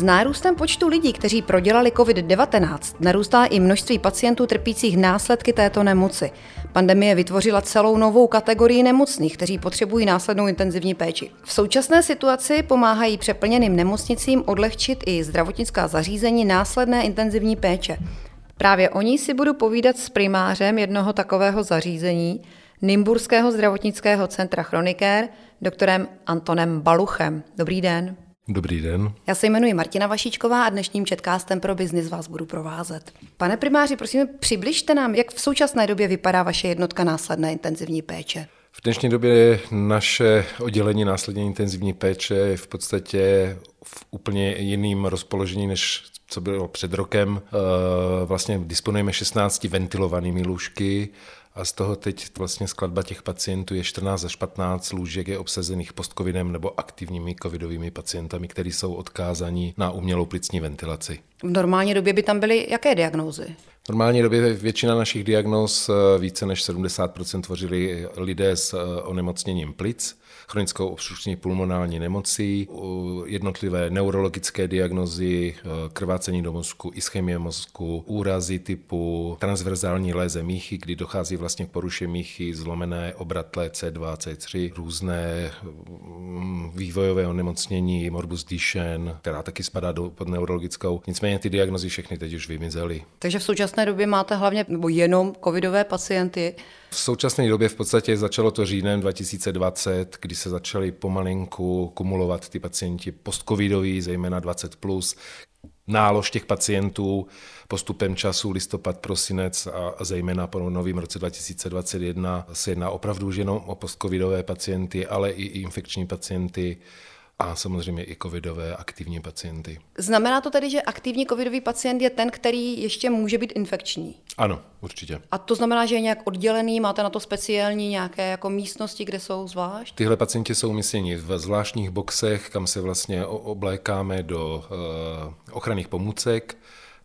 S nárůstem počtu lidí, kteří prodělali COVID-19, narůstá i množství pacientů trpících následky této nemoci. Pandemie vytvořila celou novou kategorii nemocných, kteří potřebují následnou intenzivní péči. V současné situaci pomáhají přeplněným nemocnicím odlehčit i zdravotnická zařízení následné intenzivní péče. Právě o ní si budu povídat s primářem jednoho takového zařízení, Nymburského zdravotnického centra Chronikér, doktorem Antonem Baluchem. Dobrý den. Dobrý den. Já se jmenuji Martina Vašičková a dnešním četkástem pro biznis vás budu provázet. Pane primáři, prosím, přibližte nám, jak v současné době vypadá vaše jednotka následné intenzivní péče. V dnešní době naše oddělení následně intenzivní péče je v podstatě v úplně jiným rozpoložení, než co bylo před rokem. Eh, vlastně disponujeme 16 ventilovanými lůžky a z toho teď vlastně skladba těch pacientů je 14 až 15 lůžek je obsazených postcovidem nebo aktivními covidovými pacientami, kteří jsou odkázaní na umělou plicní ventilaci. V normální době by tam byly jaké diagnózy? V normální době většina našich diagnóz, eh, více než 70% tvořili lidé s eh, onemocněním plic, chronickou obstrukční pulmonální nemocí, jednotlivé neurologické diagnozy, eh, krvácení do mozku, ischemie mozku, úrazy typu transverzální léze míchy, kdy dochází vlastně k poruše míchy, zlomené obratlé C2, C3, různé mm, vývojové onemocnění, morbus Duchenne, která taky spadá do, pod neurologickou. Nicméně ty diagnozy všechny teď už vymizely. Takže v současné době máte hlavně nebo jenom covidové pacienty. V současné době v podstatě začalo to říjnem 2020, kdy se začaly pomalinku kumulovat ty pacienti postcovidoví, zejména 20+, plus, nálož těch pacientů postupem času, listopad, prosinec a zejména po novém roce 2021 se jedná opravdu už jenom o postcovidové pacienty, ale i infekční pacienty a samozřejmě i covidové aktivní pacienty. Znamená to tedy, že aktivní covidový pacient je ten, který ještě může být infekční? Ano, určitě. A to znamená, že je nějak oddělený, máte na to speciální nějaké jako místnosti, kde jsou zvlášť? Tyhle pacienti jsou umístěni v zvláštních boxech, kam se vlastně oblékáme do uh, ochranných pomůcek.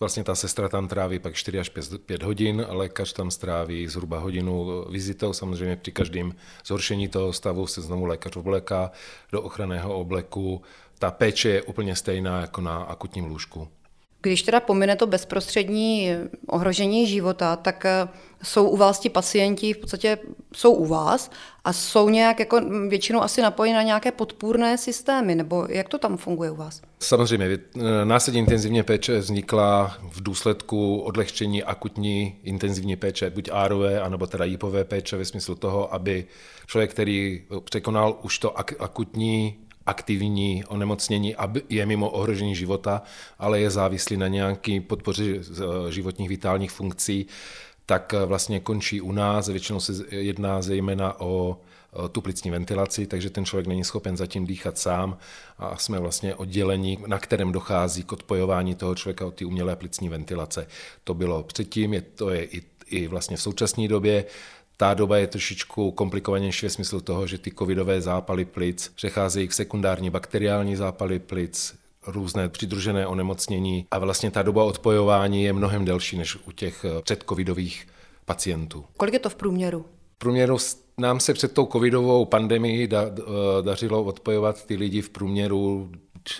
Vlastně ta sestra tam tráví pak 4 až 5 hodin, lékař tam stráví zhruba hodinu vizitou. Samozřejmě při každém zhoršení toho stavu se znovu lékař obléká do ochranného obleku. Ta péče je úplně stejná jako na akutním lůžku. Když teda pomine to bezprostřední ohrožení života, tak eh, jsou u vás ti pacienti, v podstatě jsou u vás a jsou nějak jako většinou asi napojeni na nějaké podpůrné systémy, nebo jak to tam funguje u vás? Samozřejmě, eh, následně intenzivně péče vznikla v důsledku odlehčení akutní intenzivní péče, buď ARové, anebo teda jípové péče ve smyslu toho, aby člověk, který překonal už to ak- akutní aktivní onemocnění a je mimo ohrožení života, ale je závislý na nějaký podpoře životních vitálních funkcí, tak vlastně končí u nás. Většinou se jedná zejména o tu plicní ventilaci, takže ten člověk není schopen zatím dýchat sám a jsme vlastně oddělení, na kterém dochází k odpojování toho člověka od ty umělé plicní ventilace. To bylo předtím, je, to je i, i vlastně v současné době. Ta doba je trošičku komplikovanější ve smyslu toho, že ty covidové zápaly plic přecházejí k sekundární bakteriální zápaly plic, různé přidružené onemocnění a vlastně ta doba odpojování je mnohem delší než u těch eh, předcovidových pacientů. Kolik je to v průměru? V průměru nám se před tou covidovou pandemií da, eh, dařilo odpojovat ty lidi v průměru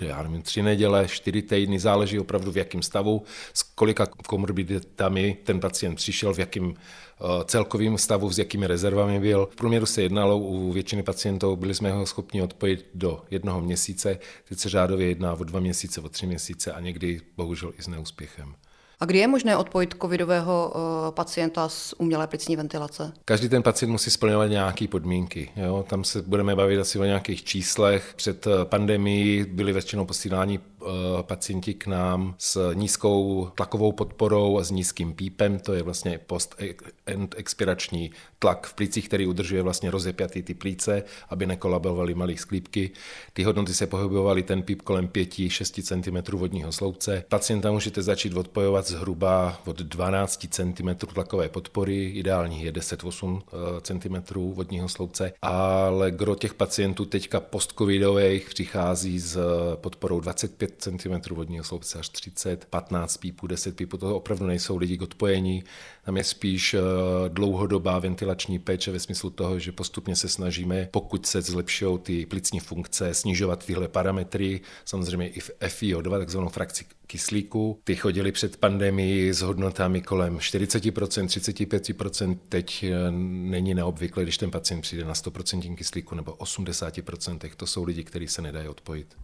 já nevím, tři neděle, čtyři týdny, záleží opravdu v jakém stavu, s kolika komorbiditami ten pacient přišel, v jakém eh, celkovým stavu, s jakými rezervami byl. V průměru se jednalo u většiny pacientů, byli jsme ho schopni odpojit do jednoho měsíce, teď se řádově jedná o dva měsíce, o tři měsíce a někdy bohužel i s neúspěchem. A kdy je možné odpojit covidového eh, pacienta z umělé plicní ventilace? Každý ten pacient musí splňovat nějaké podmínky. Jo? Tam se budeme bavit asi o nějakých číslech. Před eh, pandemií byly většinou posíláni eh, pacienti k nám s nízkou tlakovou podporou a s nízkým pípem, to je vlastně post-expirační tlak v plicích, který udržuje vlastně rozepjatý ty plíce, aby nekolabovaly malé sklípky. Ty hodnoty se pohybovaly ten píp kolem 5-6 cm vodního sloupce. Pacienta můžete začít odpojovat zhruba od 12 cm tlakové podpory, ideální je 10-8 eh, cm vodního sloupce, ale gro těch pacientů teďka postcovidových přichází s podporou 25 25 cm vodního sloupce až 30, 15 pípů, 10 pípů, to opravdu nejsou lidi k odpojení, tam je spíš eh, dlouhodobá ventilační péče ve smyslu toho, že postupně se snažíme, pokud se zlepšují ty plicní funkce, snižovat tyhle parametry, samozřejmě i v FiO2, takzvanou frakci kyslíku. Ty chodili před pandemii s hodnotami kolem 40%, 35%, teď eh, není neobvyklé, když ten pacient přijde na 100% kyslíku nebo 80%, to jsou lidi, kteří se nedají odpojit.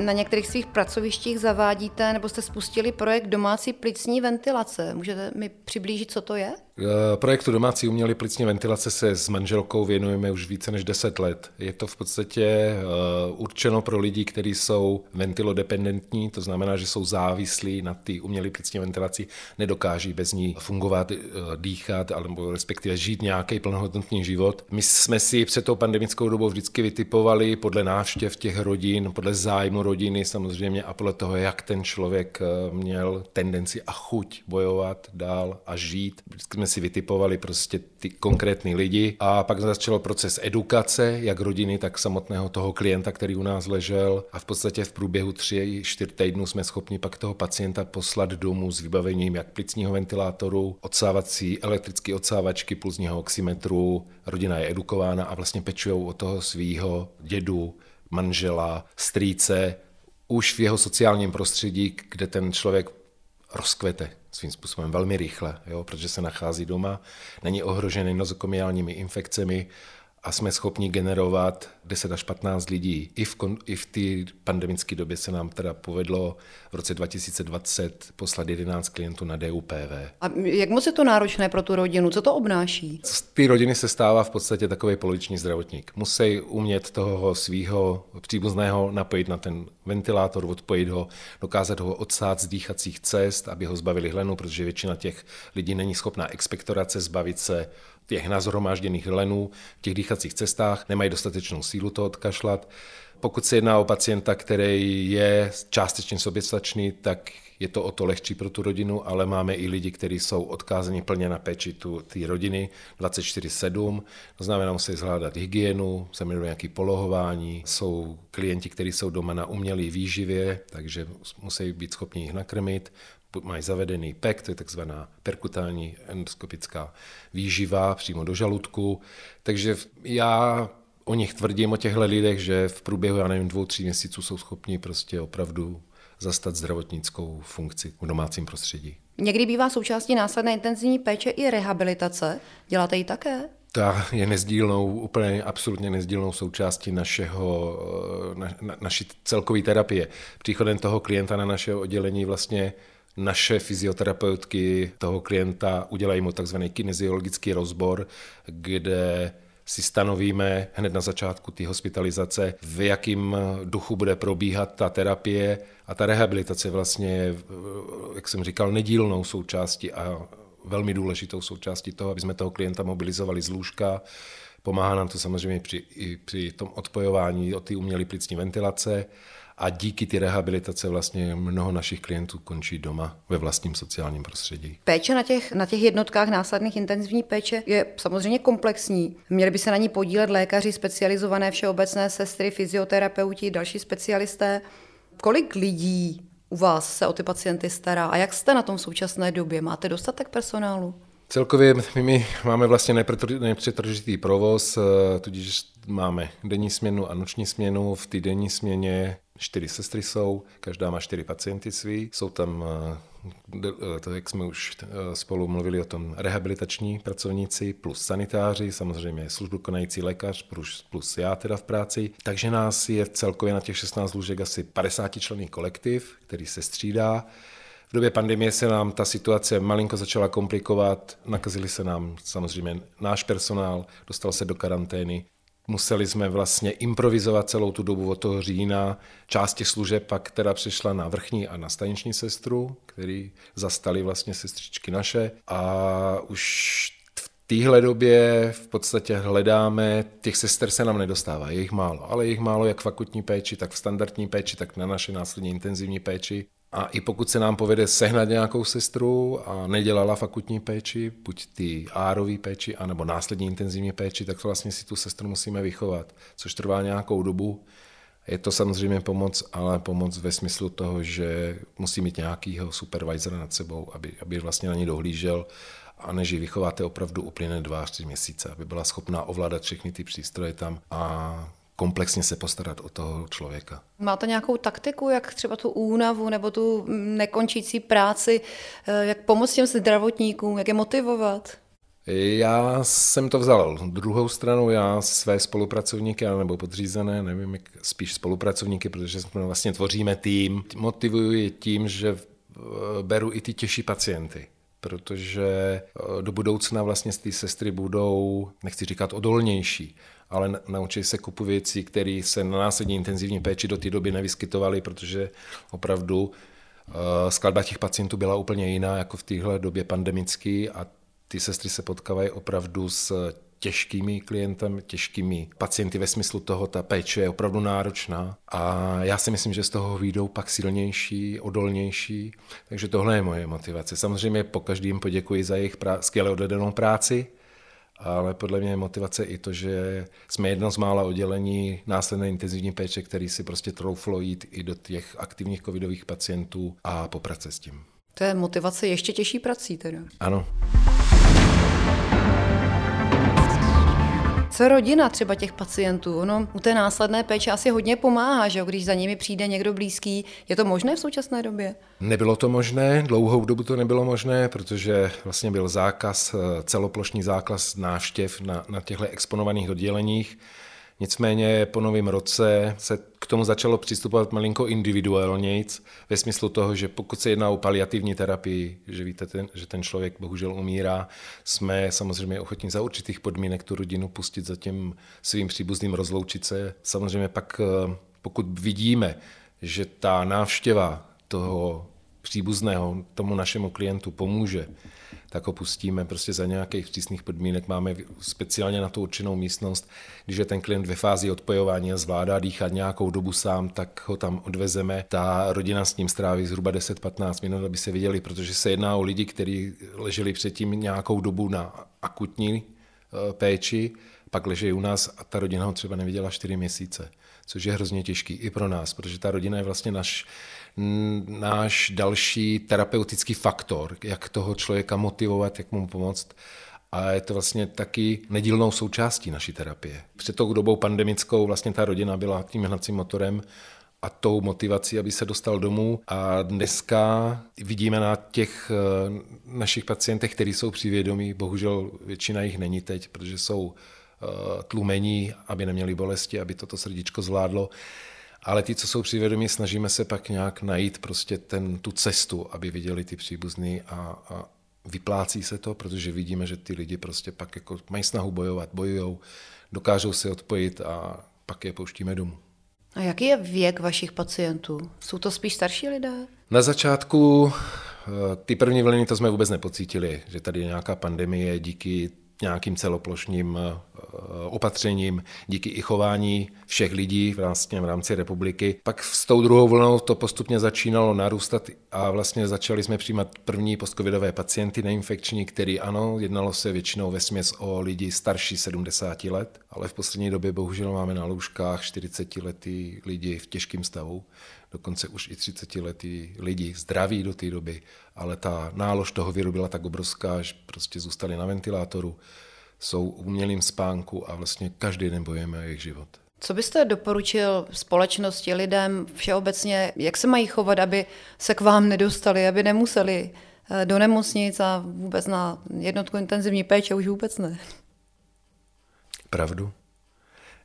Na některých svých pracovištích zavádíte nebo jste spustili projekt domácí plicní ventilace. Můžete mi přiblížit, co to je? Eh, projektu Domácí umělý plicní ventilace se s manželkou věnujeme už více než 10 let. Je to v podstatě eh, určeno pro lidi, kteří jsou ventilodependentní, to znamená, že jsou závislí na ty umělé plicní ventilaci, nedokáží bez ní fungovat, eh, dýchat, alebo respektive žít nějaký plnohodnotný život. My jsme si před tou pandemickou dobou vždycky vytipovali podle návštěv těch rodin, podle zájmu rodiny samozřejmě a podle toho, jak ten člověk měl tendenci a chuť bojovat dál a žít. Vždycky jsme si vytipovali prostě ty konkrétní lidi. A pak začal proces edukace, jak rodiny, tak samotného toho klienta, který u nás ležel. A v podstatě v průběhu tři, čtyř týdnů jsme schopni pak toho pacienta poslat domů s vybavením jak plicního ventilátoru, odsávací elektrické odsávačky, pulzního oximetru, rodina je edukována a vlastně pečují o toho svého dědu, manžela, strýce, už v jeho sociálním prostředí, kde ten člověk rozkvete svým způsobem velmi rychle, jo, protože se nachází doma, není ohrožený nozokomiálními infekcemi a jsme schopni generovat 10 až 15 lidí. I v, i v té pandemické době se nám teda povedlo v roce 2020 poslat 11 klientů na DUPV. A jak moc je to náročné pro tu rodinu? Co to obnáší? Z té rodiny se stává v podstatě takový poloviční zdravotník. Musí umět toho svého příbuzného napojit na ten ventilátor, odpojit ho, dokázat ho odsát z dýchacích cest, aby ho zbavili hlenu, protože většina těch lidí není schopná expektorace zbavit se těch nazhromážděných lenů v těch dýchacích cestách, nemají dostatečnou sílu to odkašlat. Pokud se jedná o pacienta, který je částečně soběstačný, tak je to o to lehčí pro tu rodinu, ale máme i lidi, kteří jsou odkázaní plně na péči té rodiny 24-7, to znamená, musí zvládat hygienu, jmenuje nějaké polohování, jsou klienti, kteří jsou doma na umělé výživě, takže musí být schopni jich nakrmit, mají zavedený PEC, to je takzvaná perkutální endoskopická výživa přímo do žaludku. Takže já o nich tvrdím, o těchto lidech, že v průběhu, já nevím, dvou, tří měsíců jsou schopni prostě opravdu zastat zdravotnickou funkci v domácím prostředí. Někdy bývá součástí následné intenzivní péče i rehabilitace. Děláte ji také? Ta je nezdílnou, úplně absolutně nezdílnou součástí našeho, na, na, naší celkové terapie. Příchodem toho klienta na naše oddělení vlastně naše fyzioterapeutky toho klienta udělají mu takzvaný kineziologický rozbor, kde si stanovíme hned na začátku té hospitalizace, v jakým duchu bude probíhat ta terapie a ta rehabilitace vlastně, jak jsem říkal, nedílnou součástí a velmi důležitou součástí toho, aby jsme toho klienta mobilizovali z lůžka. Pomáhá nám to samozřejmě při, i při tom odpojování od té umělé plicní ventilace a díky ty rehabilitace vlastně mnoho našich klientů končí doma ve vlastním sociálním prostředí. Péče na těch, na těch jednotkách následných intenzivní péče je samozřejmě komplexní. Měli by se na ní podílet lékaři, specializované všeobecné sestry, fyzioterapeuti, další specialisté. Kolik lidí u vás se o ty pacienty stará a jak jste na tom v současné době? Máte dostatek personálu? Celkově my máme vlastně nepřetržitý provoz, eh, tudíž máme denní směnu a noční směnu. V té denní směně čtyři sestry jsou, každá má čtyři pacienty svý. Jsou tam, eh, to jak jsme už eh, spolu mluvili o tom, rehabilitační pracovníci plus sanitáři, samozřejmě službu konající lékař plus, plus já teda v práci. Takže nás je celkově na těch 16 lůžek asi 50 členný kolektiv, který se střídá. V době pandemie se nám ta situace malinko začala komplikovat, nakazili se nám samozřejmě náš personál, dostal se do karantény, Museli jsme vlastně improvizovat celou tu dobu od toho října. Část těch služeb pak teda přišla na vrchní a na staniční sestru, který zastali vlastně sestřičky naše a už v téhle době v podstatě hledáme, těch sester se nám nedostává, je jich málo, ale je jich málo jak v akutní péči, tak v standardní péči, tak na naše následně intenzivní péči. A i pokud se nám povede sehnat nějakou sestru a nedělala fakutní péči, buď ty árový péči, anebo následní intenzivní péči, tak vlastně si tu sestru musíme vychovat, což trvá nějakou dobu. Je to samozřejmě pomoc, ale pomoc ve smyslu toho, že musí mít nějakýho supervisora nad sebou, aby, aby vlastně na ní dohlížel a než ji vychováte opravdu uplyne dva až tři měsíce, aby byla schopná ovládat všechny ty přístroje tam a komplexně se postarat o toho člověka. Máte nějakou taktiku, jak třeba tu únavu nebo tu nekončící práci, eh, jak pomoct těm zdravotníkům, jak je motivovat? Já jsem to vzal druhou stranu, já své spolupracovníky, nebo podřízené, nevím, jak spíš spolupracovníky, protože jsme vlastně tvoříme tým. Motivuju je tím, že eh, beru i ty těžší pacienty protože eh, do budoucna vlastně ty sestry budou, nechci říkat odolnější, ale naučí se kupu věcí, které se na následní intenzivní péči do té doby nevyskytovaly, protože opravdu eh, skladba těch pacientů byla úplně jiná jako v téhle době pandemické a ty sestry se potkávají opravdu s těžkými klientem, těžkými pacienty ve smyslu toho, ta péče je opravdu náročná a já si myslím, že z toho výjdou pak silnější, odolnější, takže tohle je moje motivace. Samozřejmě po každým poděkuji za jejich prá- skvěle odvedenou práci, ale podle mě je motivace i to, že jsme jedno z mála oddělení následné intenzivní péče, který si prostě trouflo jít i do těch aktivních covidových pacientů a poprat se s tím. To je motivace ještě těžší prací teda. Ano. Co rodina třeba těch pacientů? Ono u té následné péče asi hodně pomáhá, že když za nimi přijde někdo blízký. Je to možné v současné době? Nebylo to možné, dlouhou dobu to nebylo možné, protože vlastně byl zákaz, eh, celoplošný zákaz návštěv na, na těchto exponovaných odděleních. Nicméně po novém roce se k tomu začalo přistupovat malinko individuálnějc, ve smyslu toho, že pokud se jedná o paliativní terapii, že víte, ten, že ten člověk bohužel umírá, jsme samozřejmě ochotní za určitých podmínek tu rodinu pustit za tím svým příbuzným rozloučit se. Samozřejmě pak, eh, pokud vidíme, že ta návštěva toho příbuzného tomu našemu klientu pomůže, tak ho pustíme prostě za nějakých přísných podmínek. Máme speciálně na to určenou místnost, když je ten klient ve fázi odpojování a zvládá dýchat nějakou dobu sám, tak ho tam odvezeme. Ta rodina s ním stráví zhruba 10-15 minut, aby se viděli, protože se jedná o lidi, kteří leželi předtím nějakou dobu na akutní eh, péči, pak leží u nás a ta rodina ho třeba neviděla 4 měsíce, což je hrozně těžký i pro nás, protože ta rodina je vlastně naš náš další terapeutický faktor, jak toho člověka motivovat, jak mu pomoct. A je to vlastně taky nedílnou součástí naší terapie. Před tou dobou pandemickou vlastně ta rodina byla tím hnacím motorem a tou motivací, aby se dostal domů. A dneska vidíme na těch eh, našich pacientech, kteří jsou při vědomí, bohužel většina jich není teď, protože jsou tlumení, aby neměli bolesti, aby toto srdíčko zvládlo ale ty, co jsou přivědomí, snažíme se pak nějak najít prostě ten, tu cestu, aby viděli ty příbuzný a, a vyplácí se to, protože vidíme, že ty lidi prostě pak jako mají snahu bojovat, bojujou, dokážou se odpojit a pak je pouštíme domů. A jaký je věk vašich pacientů? Jsou to spíš starší lidé? Na začátku eh, ty první vlny to jsme vůbec nepocítili, že tady je nějaká pandemie díky nějakým celoplošním eh, opatřením, díky i chování všech lidí vlastně v rámci republiky. Pak s tou druhou vlnou to postupně začínalo narůstat a vlastně začali jsme přijímat první postcovidové pacienty neinfekční, který ano, jednalo se většinou ve směs o lidi starší 70 let, ale v poslední době bohužel máme na lůžkách 40 letý lidi v těžkém stavu, dokonce už i 30 letý lidi zdraví do té doby, ale ta nálož toho viru byla tak obrovská, že prostě zůstali na ventilátoru, jsou umělým spánku a vlastně každý den bojujeme o jejich život. Co byste doporučil společnosti, lidem všeobecně, jak se mají chovat, aby se k vám nedostali, aby nemuseli eh, do nemocnic a vůbec na jednotku intenzivní péče už vůbec ne? Pravdu.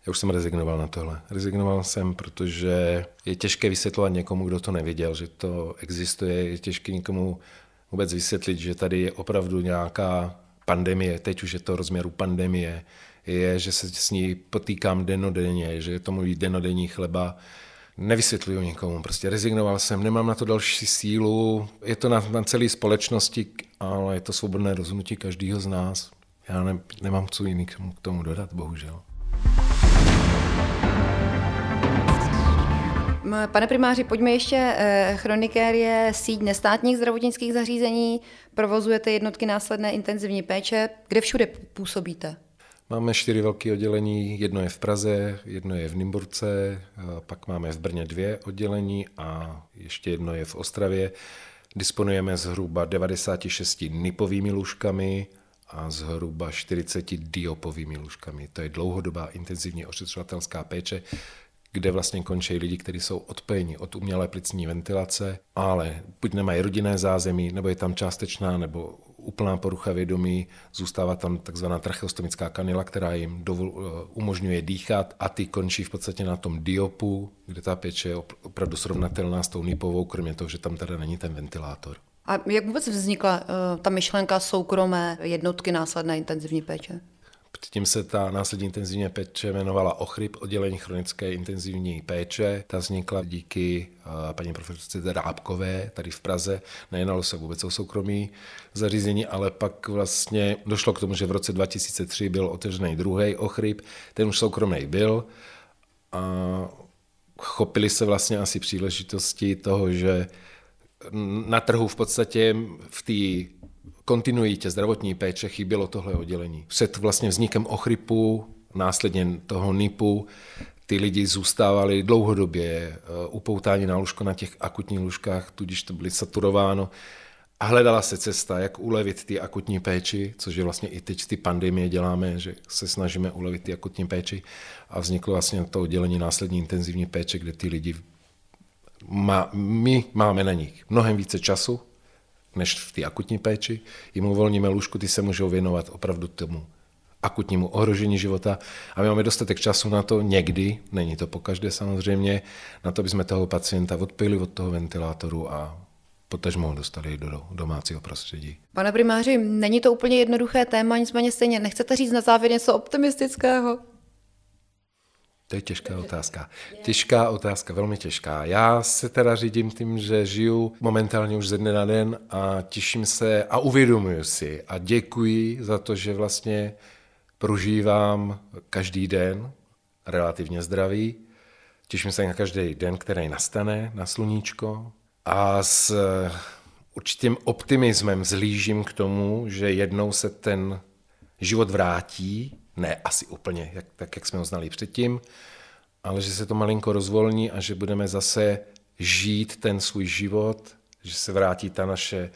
Já už jsem rezignoval na tohle. Rezignoval jsem, protože je těžké vysvětlovat někomu, kdo to neviděl, že to existuje. Je těžké někomu vůbec vysvětlit, že tady je opravdu nějaká pandemie, teď už je to rozměru pandemie, je, že se s ní potýkám denodenně, že je to můj denodenní chleba. Nevysvětluju nikomu, prostě rezignoval jsem, nemám na to další sílu, je to na, na celé společnosti, ale je to svobodné rozhodnutí každého z nás. Já ne, nemám co jiný k tomu, k tomu dodat, bohužel. Pane primáři, pojďme ještě. Eh, Chronikér je síť nestátních zdravotnických zařízení, provozujete jednotky následné intenzivní péče. Kde všude působíte? Máme čtyři velké oddělení, jedno je v Praze, jedno je v Nymburce, pak máme v Brně dvě oddělení a ještě jedno je v Ostravě. Disponujeme zhruba 96 nipovými lůžkami a zhruba 40 diopovými lůžkami. To je dlouhodobá intenzivní ošetřovatelská péče, kde vlastně končí lidi, kteří jsou odpojeni od umělé plicní ventilace, ale buď nemají rodinné zázemí, nebo je tam částečná nebo úplná porucha vědomí, zůstává tam takzvaná tracheostomická kanila, která jim dovol, eh, umožňuje dýchat a ty končí v podstatě na tom diopu, kde ta péče je opravdu srovnatelná s tou nipovou, kromě toho, že tam teda není ten ventilátor. A jak vůbec vznikla uh, ta myšlenka soukromé jednotky následné intenzivní péče? Předtím se ta následní intenzivní péče jmenovala Ochryb, oddělení chronické intenzivní péče. Ta vznikla díky paní profesorce Rábkové tady v Praze. Nejednalo se vůbec o soukromí zařízení, ale pak vlastně došlo k tomu, že v roce 2003 byl otevřený druhý Ochryb. Ten už soukromý byl a chopili se vlastně asi příležitosti toho, že na trhu v podstatě v té kontinuitě zdravotní péče chybělo tohle oddělení. Před vlastně vznikem ochrypu, následně toho NIPu, ty lidi zůstávali dlouhodobě eh, upoutáni na lůžko na těch akutních lůžkách, tudíž to byly saturováno. A hledala se cesta, jak ulevit ty akutní péči, což je vlastně i teď ty pandemie děláme, že se snažíme ulevit ty akutní péči. A vzniklo vlastně to oddělení následní intenzivní péče, kde ty lidi má, my máme na nich mnohem více času, než v té akutní péči. Jim uvolníme lůžku, ty se můžou věnovat opravdu tomu akutnímu ohrožení života a my máme dostatek času na to někdy, není to pokaždé samozřejmě, na to, aby jsme toho pacienta odpili od toho ventilátoru a potažmo dostali do domácího prostředí. Pane primáři, není to úplně jednoduché téma, nicméně stejně nechcete říct na závěr něco optimistického? To je těžká otázka. Těžká otázka, velmi těžká. Já se teda řídím tím, že žiju momentálně už ze dne na den a těším se a uvědomuji si a děkuji za to, že vlastně prožívám každý den relativně zdravý. Těším se na každý den, který nastane na sluníčko a s určitým optimismem zlížím k tomu, že jednou se ten život vrátí ne asi úplně jak, tak, jak jsme ho znali předtím, ale že se to malinko rozvolní a že budeme zase žít ten svůj život, že se vrátí ta naše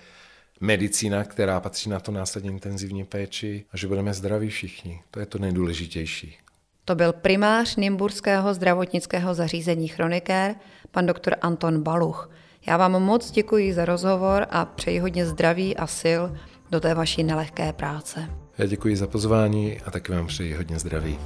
medicína, která patří na to následně intenzivní péči a že budeme zdraví všichni. To je to nejdůležitější. To byl primář Nymburského zdravotnického zařízení Chronikér, pan doktor Anton Baluch. Já vám moc děkuji za rozhovor a přeji hodně zdraví a sil do té vaší nelehké práce. Já děkuji za pozvání a taky vám přeji hodně zdraví.